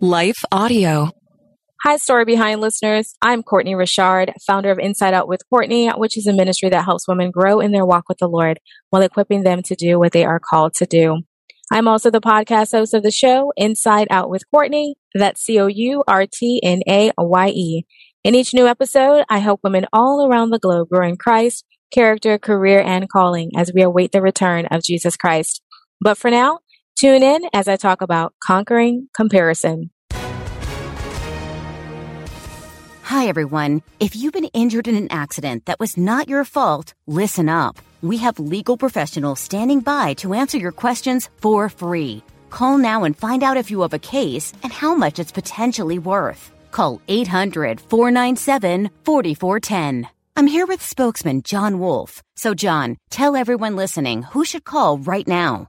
Life Audio. Hi, Story Behind listeners. I'm Courtnaye Richard, founder of Inside Out with Courtnaye, which is a ministry that helps women grow in their walk with the Lord while equipping them to do what they are called to do. I'm also the podcast host of the show, Inside Out with Courtnaye. That's C O U R T N A Y E. In each new episode, I help women all around the globe grow in Christ, character, career, and calling as we await the return of Jesus Christ. But for now, tune in as I talk about conquering comparison. Hi, everyone. If you've been injured in an accident that was not your fault, listen up. We have legal professionals standing by to answer your questions for free. Call now and find out if you have a case and how much it's potentially worth. Call 800 497 4410. I'm here with spokesman John Wolf. So, John, tell everyone listening who should call right now.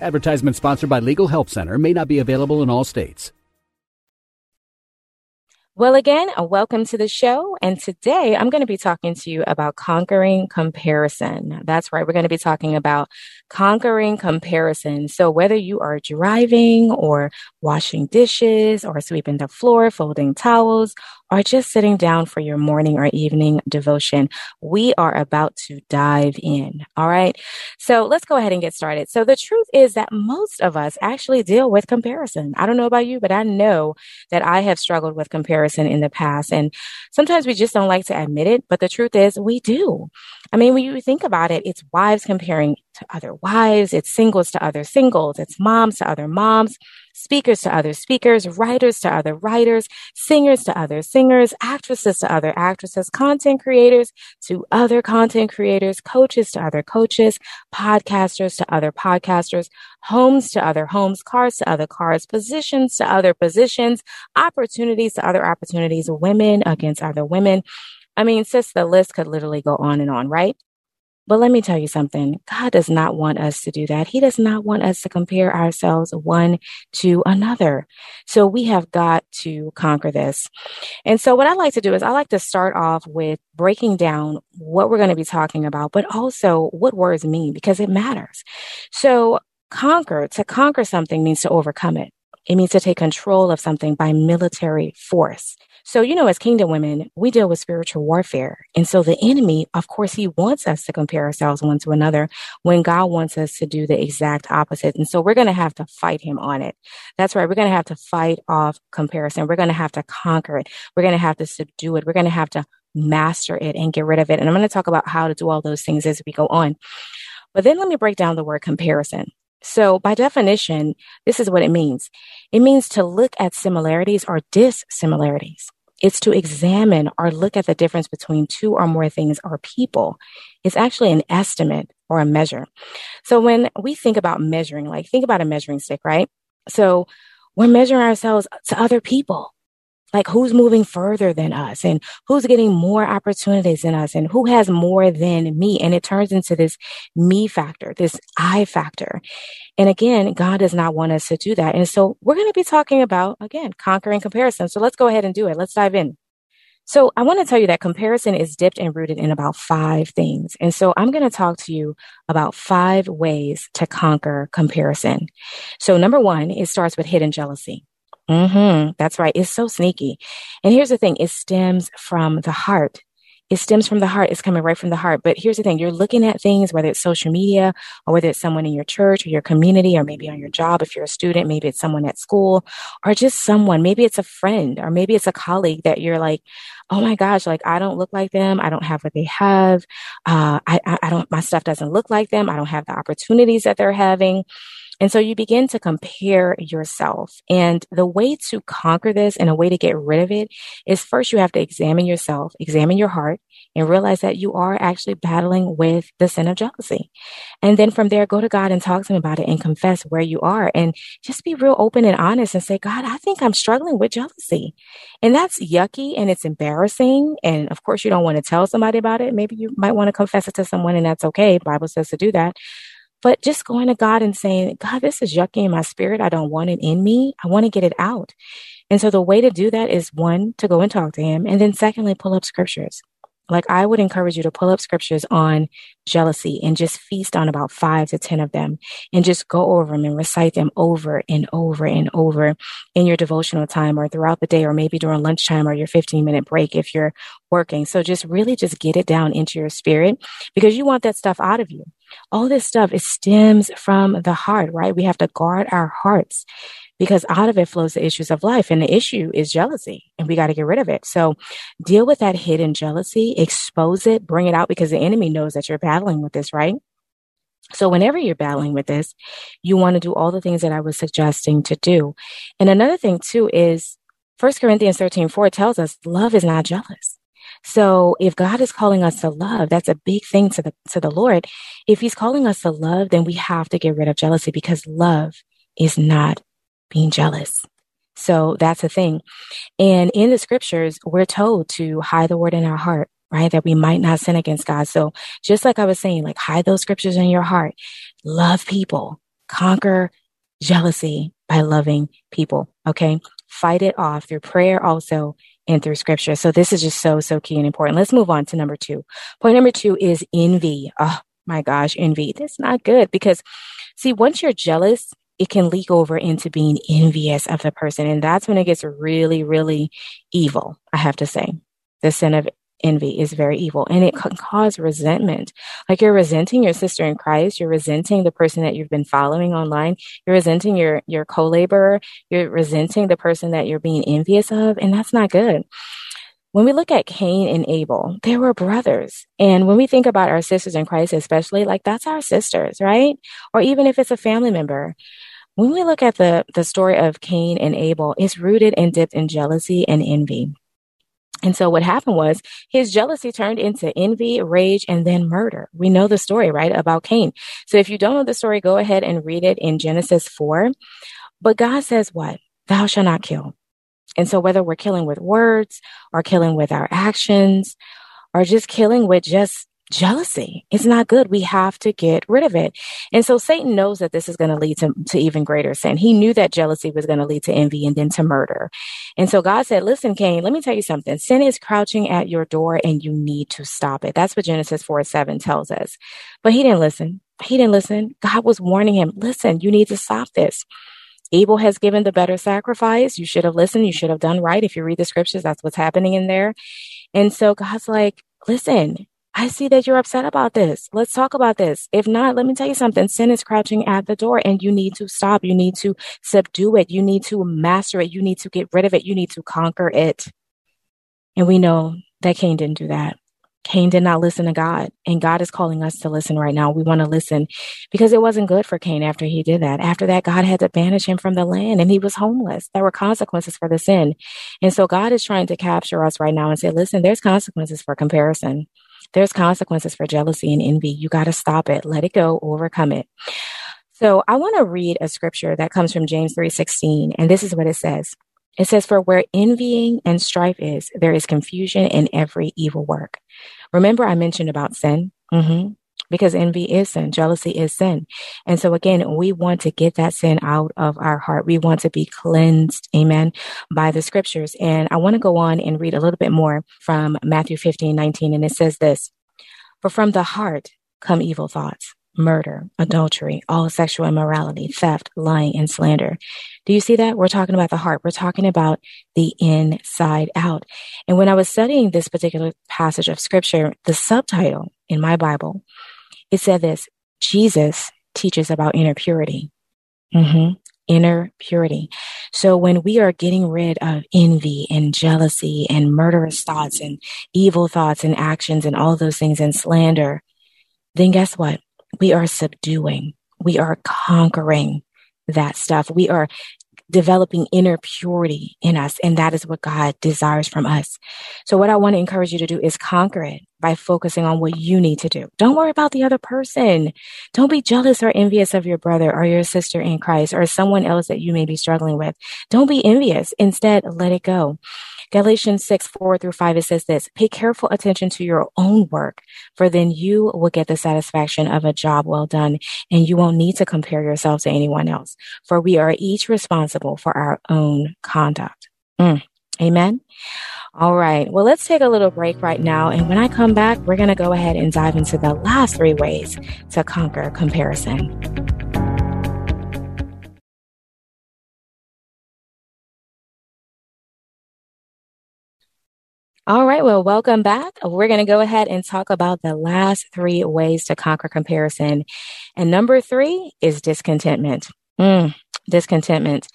Advertisement sponsored by Legal Help Center may not be available in all states. Well, again, welcome to the show. And today I'm going to be talking to you about conquering comparison. That's right. We're going to be talking about conquering comparison. So whether you are driving or washing dishes or sweeping the floor, folding towels, or just sitting down for your morning or evening devotion, we are about to dive in. All right. So let's go ahead and get started. So the truth is that most of us actually deal with comparison. I don't know about you, but I know that I have struggled with comparison in the past. And sometimes we just don't like to admit it, but the truth is we do. I mean, when you think about it, it's wives comparing to other wives, it's singles to other singles, it's moms to other moms, speakers to other speakers, writers to other writers, singers to other singers, actresses to other actresses, content creators to other content creators, coaches to other coaches, podcasters to other podcasters, homes to other homes, cars to other cars, positions to other positions, opportunities to other opportunities, women against other women. I mean, sis, the list could literally go on and on, right? But let me tell you something. God does not want us to do that. He does not want us to compare ourselves one to another. So we have got to conquer this. And so what I like to do is I like to start off with breaking down what we're going to be talking about, but also what words mean because it matters. So conquer, to conquer something means to overcome it. It means to take control of something by military force. So, you know, as kingdom women, we deal with spiritual warfare. And so the enemy, of course, he wants us to compare ourselves one to another when God wants us to do the exact opposite. And so we're going to have to fight him on it. That's right. We're going to have to fight off comparison. We're going to have to conquer it. We're going to have to subdue it. We're going to have to master it and get rid of it. And I'm going to talk about how to do all those things as we go on. But then let me break down the word comparison. So, by definition, this is what it means it means to look at similarities or dissimilarities. It's to examine or look at the difference between two or more things or people. It's actually an estimate or a measure. So, when we think about measuring, like think about a measuring stick, right? So, we're measuring ourselves to other people like who's moving further than us and who's getting more opportunities than us and who has more than me. And it turns into this me factor, this I factor. And again, God does not want us to do that. And so we're going to be talking about, again, conquering comparison. So let's go ahead and do it. Let's dive in. So I want to tell you that comparison is dipped and rooted in about five things. And so I'm going to talk to you about five ways to conquer comparison. So number one, it starts with hidden jealousy. Mm-hmm. That's right. It's so sneaky. And here's the thing. It stems from the heart. It stems from the heart. It's coming right from the heart. But here's the thing. You're looking at things, whether it's social media or whether it's someone in your church or your community or maybe on your job. If you're a student, maybe it's someone at school or just someone, maybe it's a friend or maybe it's a colleague that you're like, Oh my gosh, like I don't look like them. I don't have what they have. Uh, I, I, I don't, my stuff doesn't look like them. I don't have the opportunities that they're having And so you begin to compare yourself. And the way to conquer this and a way to get rid of it is first you have to examine yourself, examine your heart, and realize that you are actually battling with the sin of jealousy. And then from there, go to God and talk to him about it and confess where you are and just be real open and honest and say, God, I think I'm struggling with jealousy. And that's yucky and it's embarrassing. And of course, you don't want to tell somebody about it. Maybe you might want to confess it to someone and that's okay. Bible says to do that. But just going to God and saying, God, this is yucky in my spirit. I don't want it in me. I want to get it out. And so the way to do that is one, to go and talk to him. And then secondly, pull up scriptures. Like I would encourage you to pull up scriptures on jealousy and just feast on about five to 10 of them and just go over them and recite them over and over and over in your devotional time or throughout the day or maybe during lunchtime or your 15 minute break if you're working. So just really just get it down into your spirit because you want that stuff out of you. All this stuff, it stems from the heart, right? We have to guard our hearts because out of it flows the issues of life. And the issue is jealousy, and we got to get rid of it. So deal with that hidden jealousy, expose it, bring it out because the enemy knows that you're battling with this, right? So whenever you're battling with this, you want to do all the things that I was suggesting to do. And another thing too is 1 Corinthians 13, 4 tells us love is not jealous. So if God is calling us to love, that's a big thing to the to the Lord. If he's calling us to love, then we have to get rid of jealousy because love is not being jealous. So that's a thing. And in the scriptures, we're told to hide the word in our heart, right? That we might not sin against God. So just like I was saying, like hide those scriptures in your heart, love people, conquer jealousy by loving people. Okay. Fight it off through prayer also and through scripture. So this is just so, so key and important. Let's move on to number two. Point number two is envy. Oh my gosh, envy. That's not good because see, once you're jealous, it can leak over into being envious of the person. And that's when it gets really, really evil, I have to say. The sin of envy is very evil and it can cause resentment. Like you're resenting your sister in Christ, you're resenting the person that you've been following online, you're resenting your, your co-laborer, you're resenting the person that you're being envious of, and that's not good. When we look at Cain and Abel, they were brothers. And when we think about our sisters in Christ, especially, like that's our sisters, right? Or even if it's a family member, when we look at the, the story of Cain and Abel, it's rooted and dipped in jealousy and envy. And so what happened was his jealousy turned into envy, rage, and then murder. We know the story, right, about Cain. So if you don't know the story, go ahead and read it in Genesis 4. But God says what? Thou shalt not kill. And so whether we're killing with words or killing with our actions or just killing with just jealousy. It's not good. We have to get rid of it. And so Satan knows that this is going to lead to, to even greater sin. He knew that jealousy was going to lead to envy and then to murder. And so God said, listen, Cain, let me tell you something. Sin is crouching at your door and you need to stop it. That's what Genesis 4 7 tells us. But he didn't listen. He didn't listen. God was warning him, listen, you need to stop this. Abel has given the better sacrifice. You should have listened. You should have done right. If you read the scriptures, that's what's happening in there. And so God's like, listen, I see that you're upset about this. Let's talk about this. If not, let me tell you something. Sin is crouching at the door and you need to stop. You need to subdue it. You need to master it. You need to get rid of it. You need to conquer it. And we know that Cain didn't do that. Cain did not listen to God, and God is calling us to listen right now. We want to listen because it wasn't good for Cain after he did that. After that, God had to banish him from the land and he was homeless. There were consequences for the sin. And so God is trying to capture us right now and say, listen, there's consequences for comparison. There's consequences for jealousy and envy. You got to stop it, let it go, overcome it. So I want to read a scripture that comes from James 3:16 and this is what it says. It says for where envying and strife is there is confusion in every evil work. Remember I mentioned about sin? Mm-hmm because envy is sin, jealousy is sin. And so again, we want to get that sin out of our heart. We want to be cleansed, amen, by the scriptures. And I want to go on and read a little bit more from Matthew 15, 19. And it says this, for from the heart come evil thoughts murder, adultery, all sexual immorality, theft, lying, and slander. Do you see that? We're talking about the heart. We're talking about the inside out. And when I was studying this particular passage of scripture, the subtitle in my Bible it said this Jesus teaches about inner purity. Mm-hmm. Inner purity. So when we are getting rid of envy and jealousy and murderous thoughts and evil thoughts and actions and all those things and slander, then guess what? We are subduing. We are conquering that stuff. We are developing inner purity in us. And that is what God desires from us. So what I want to encourage you to do is conquer it by focusing on what you need to do. Don't worry about the other person. Don't be jealous or envious of your brother or your sister in Christ or someone else that you may be struggling with. Don't be envious. Instead, let it go. Galatians 6, 4 through 5, it says this, pay careful attention to your own work, for then you will get the satisfaction of a job well done, and you won't need to compare yourself to anyone else, for we are each responsible for our own conduct. Mm. Amen. All right. Well, let's take a little break right now. And when I come back, we're going to go ahead and dive into the last three ways to conquer comparison. All right. Well, welcome back. We're going to go ahead and talk about the last three ways to conquer comparison. And number three is discontentment. Mm, discontentment.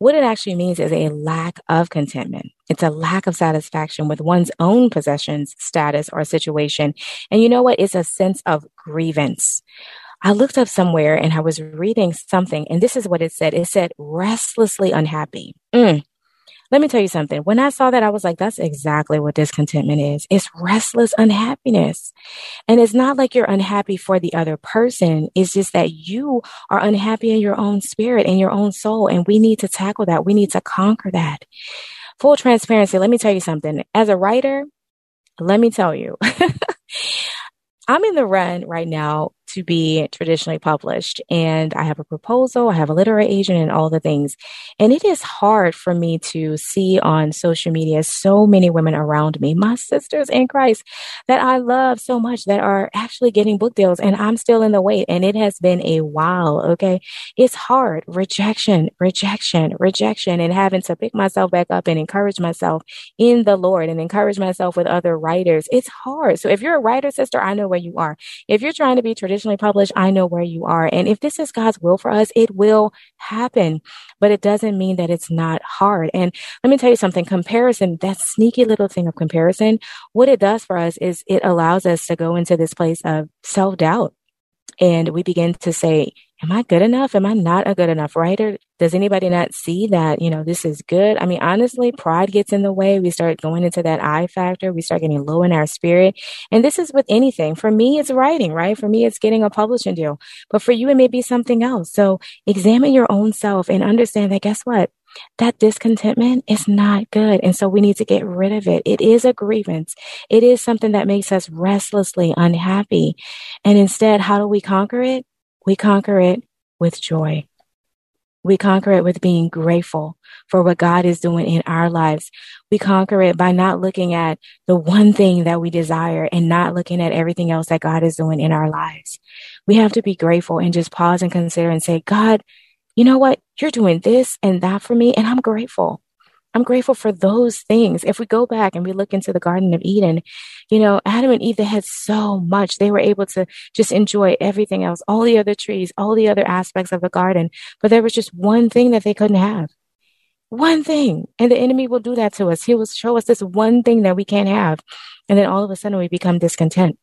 What it actually means is a lack of contentment. It's a lack of satisfaction with one's own possessions, status, or situation. And you know what? It's a sense of grievance. I looked up somewhere and I was reading something, and this is what it said. It said restlessly unhappy. Mm, let me tell you something. When I saw that, I was like, that's exactly what discontentment is. It's restless unhappiness. And it's not like you're unhappy for the other person. It's just that you are unhappy in your own spirit, in your own soul. And we need to tackle that. We need to conquer that. Full transparency. Let me tell you something. As a writer, let me tell you, I'm in the run right now to be traditionally published. And I have a proposal, I have a literary agent, and all the things. And it is hard for me to see on social media so many women around me, my sisters in Christ, that I love so much that are actually getting book deals. And I'm still in the wait. And it has been a while. Okay. It's hard. Rejection, rejection, rejection, and having to pick myself back up and encourage myself in the Lord and encourage myself with other writers. It's hard. So if you're a writer, sister, I know where you are. If you're trying to be traditional, published, I know where you are. And if this is God's will for us, it will happen. But it doesn't mean that it's not hard. And let me tell you something comparison, that sneaky little thing of comparison, what it does for us is it allows us to go into this place of self doubt. And we begin to say, am I good enough? Am I not a good enough writer? Does anybody not see that, you know, this is good? I mean, honestly, pride gets in the way. We start going into that I factor. We start getting low in our spirit. And this is with anything. For me, it's writing, right? For me, it's getting a publishing deal. But for you, it may be something else. So examine your own self and understand that guess what? that discontentment is not good. And so we need to get rid of it. It is a grievance. It is something that makes us restlessly unhappy. And instead, how do we conquer it? We conquer it with joy. We conquer it with being grateful for what God is doing in our lives. We conquer it by not looking at the one thing that we desire and not looking at everything else that God is doing in our lives. We have to be grateful and just pause and consider and say, God, you know what? You're doing this and that for me, and I'm grateful. I'm grateful for those things. If we go back and we look into the Garden of Eden, you know, Adam and Eve, they had so much. They were able to just enjoy everything else, all the other trees, all the other aspects of the garden. But there was just one thing that they couldn't have. One thing. And the enemy will do that to us. He will show us this one thing that we can't have. And then all of a sudden we become discontent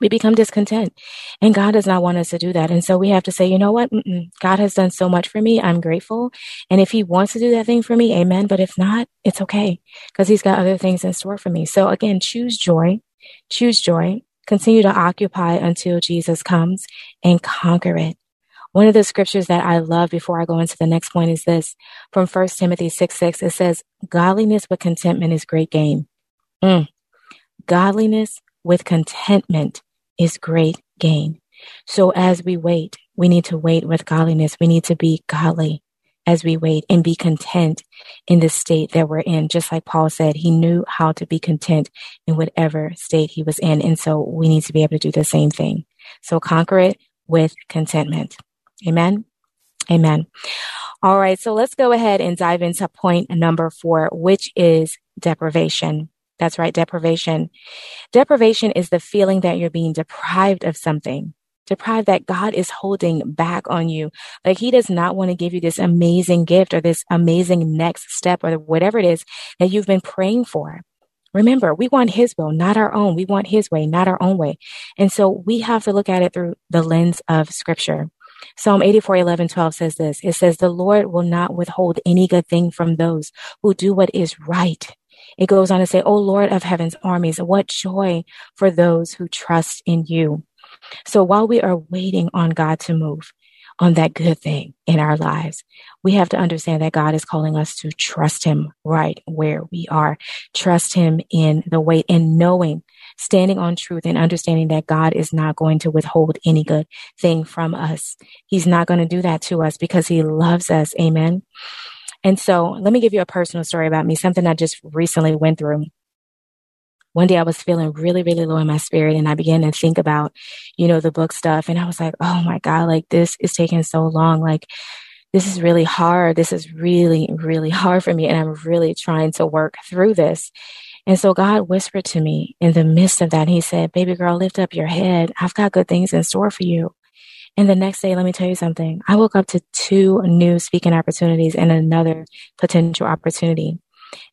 we become discontent. And God does not want us to do that. And so we have to say, you know what? Mm-mm. God has done so much for me. I'm grateful. And if He wants to do that thing for me, amen. But if not, it's okay because He's got other things in store for me. So again, choose joy, choose joy, continue to occupy until Jesus comes and conquer it. One of the scriptures that I love before I go into the next point is this from 1 Timothy 6 6. It says, Godliness with contentment is great gain. Mm. Godliness with contentment is great gain. So as we wait, we need to wait with godliness. We need to be godly as we wait and be content in the state that we're in. Just like Paul said, he knew how to be content in whatever state he was in. And so we need to be able to do the same thing. So conquer it with contentment. Amen. Amen. All right. So let's go ahead and dive into point number four, which is deprivation. That's right, deprivation. Deprivation is the feeling that you're being deprived of something, deprived that God is holding back on you. Like He does not want to give you this amazing gift or this amazing next step or whatever it is that you've been praying for. Remember, we want His will, not our own. We want His way, not our own way. And so we have to look at it through the lens of Scripture. Psalm 84, 11, 12 says this. It says, the Lord will not withhold any good thing from those who do what is right. It goes on to say, O Lord of heaven's armies, what joy for those who trust in you. So while we are waiting on God to move, on that good thing in our lives. We have to understand that God is calling us to trust Him right where we are. Trust Him in the way and knowing, standing on truth and understanding that God is not going to withhold any good thing from us. He's not going to do that to us because He loves us. Amen. And so let me give you a personal story about me, something I just recently went through one day I was feeling really, really low in my spirit and I began to think about, you know, the book stuff. And I was like, oh my God, like this is taking so long. Like, this is really hard. This is really, really hard for me. And I'm really trying to work through this. And so God whispered to me in the midst of that. He said, baby girl, lift up your head. I've got good things in store for you. And the next day, let me tell you something. I woke up to two new speaking opportunities and another potential opportunity.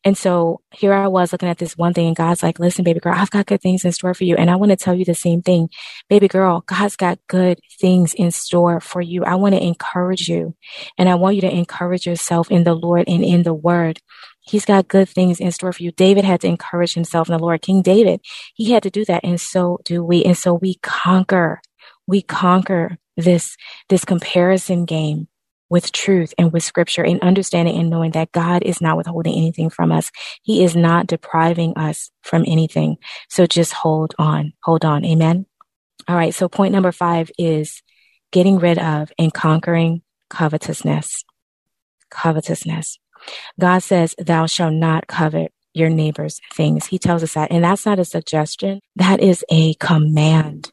And so here I was looking at this one thing, and God's like, listen, baby girl, I've got good things in store for you. And I want to tell you the same thing. Baby girl, God's got good things in store for you. I want to encourage you. And I want you to encourage yourself in the Lord and in the word. He's got good things in store for you. David had to encourage himself in the Lord. King David, he had to do that. And so do we. And so we conquer. We conquer this, this comparison game with truth and with scripture and understanding and knowing that God is not withholding anything from us. He is not depriving us from anything. So just hold on, hold on. Amen. All right. So point number five is getting rid of and conquering covetousness. Covetousness. God says, thou shalt not covet your neighbor's things. He tells us that. And that's not a suggestion. That is a command.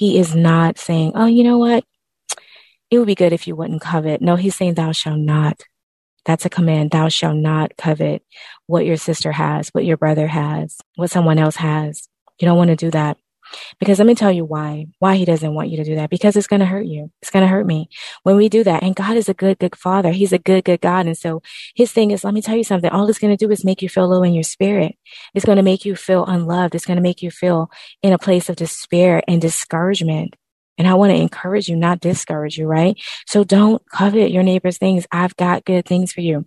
He is not saying, oh, you know what? it would be good if you wouldn't covet. No, he's saying, thou shalt not. That's a command. Thou shalt not covet what your sister has, what your brother has, what someone else has. You don't want to do that. Because let me tell you why, why he doesn't want you to do that. Because it's going to hurt you. It's going to hurt me when we do that. And God is a good, good father. He's a good, good God. And so his thing is, let me tell you something. All it's going to do is make you feel low in your spirit. It's going to make you feel unloved. It's going to make you feel in a place of despair and discouragement. And I want to encourage you, not discourage you, right? So don't covet your neighbor's things. I've got good things for you.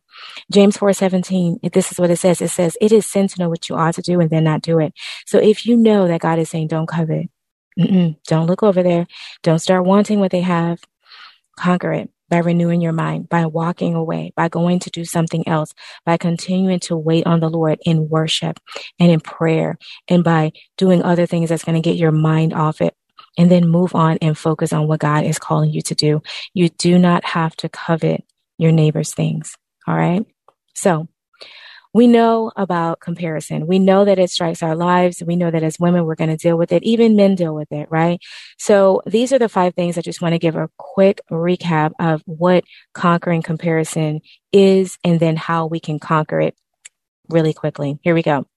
James 4 17, this is what it says. It says, it is sin to know what you ought to do and then not do it. So if you know that God is saying, don't covet, don't look over there. Don't start wanting what they have. Conquer it by renewing your mind, by walking away, by going to do something else, by continuing to wait on the Lord in worship and in prayer, and by doing other things that's going to get your mind off it and then move on and focus on what God is calling you to do. You do not have to covet your neighbor's things. All right. So we know about comparison. We know that it strikes our lives. We know that as women, we're going to deal with it. Even men deal with it, right? So these are the five things I just want to give a quick recap of what conquering comparison is and then how we can conquer it really quickly. Here we go.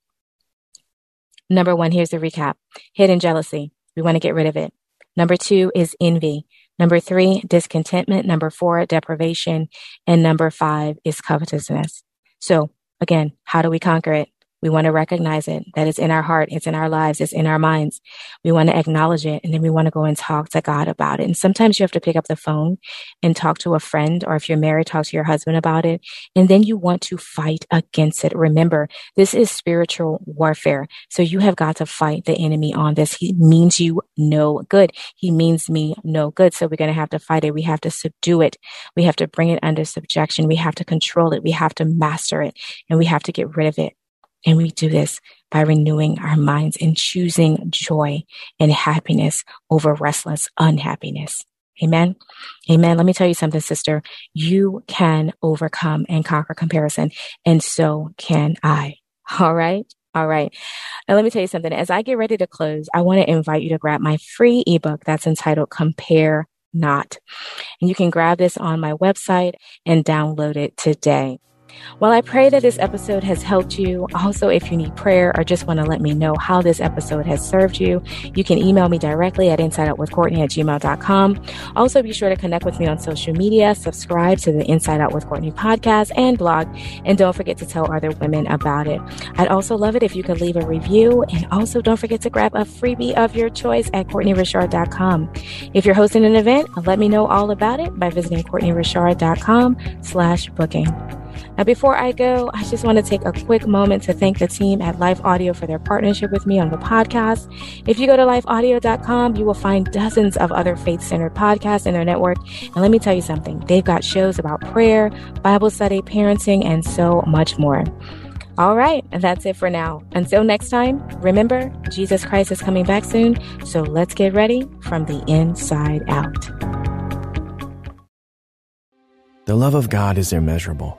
Number one, here's the recap. Hidden jealousy. We want to get rid of it. Number two is envy. Number three, discontentment. Number four, deprivation. And number five is covetousness. So again, how do we conquer it? We want to recognize it, that it's in our heart, it's in our lives, it's in our minds. We want to acknowledge it, and then we want to go and talk to God about it. And sometimes you have to pick up the phone and talk to a friend, or if you're married, talk to your husband about it. And then you want to fight against it. Remember, this is spiritual warfare. So you have got to fight the enemy on this. He means you no good. He means me no good. So we're going to have to fight it. We have to subdue it. We have to bring it under subjection. We have to control it. We have to master it, and we have to get rid of it. And we do this by renewing our minds and choosing joy and happiness over restless unhappiness. Amen. Amen. Let me tell you something, sister. You can overcome and conquer comparison, and so can I. All right. All right. Now, let me tell you something. As I get ready to close, I want to invite you to grab my free ebook that's entitled Compare Not. And you can grab this on my website and download it today. Well, I pray that this episode has helped you. Also, if you need prayer or just want to let me know how this episode has served you, you can email me directly at insideoutwithcourtnaye at gmail.com. Also, be sure to connect with me on social media, subscribe to the Inside Out with Courtnaye podcast and blog, and don't forget to tell other women about it. I'd also love it if you could leave a review, and also don't forget to grab a freebie of your choice at CourtnayeRichard.com. If you're hosting an event, let me know all about it by visiting CourtnayeRichard.com slash booking. Now, before I go, I just want to take a quick moment to thank the team at Life Audio for their partnership with me on the podcast. If you go to lifeaudio.com, you will find dozens of other faith centered podcasts in their network. And let me tell you something, they've got shows about prayer, Bible study, parenting, and so much more. All right, and that's it for now. Until next time, remember, Jesus Christ is coming back soon, so let's get ready from the inside out. The love of God is immeasurable.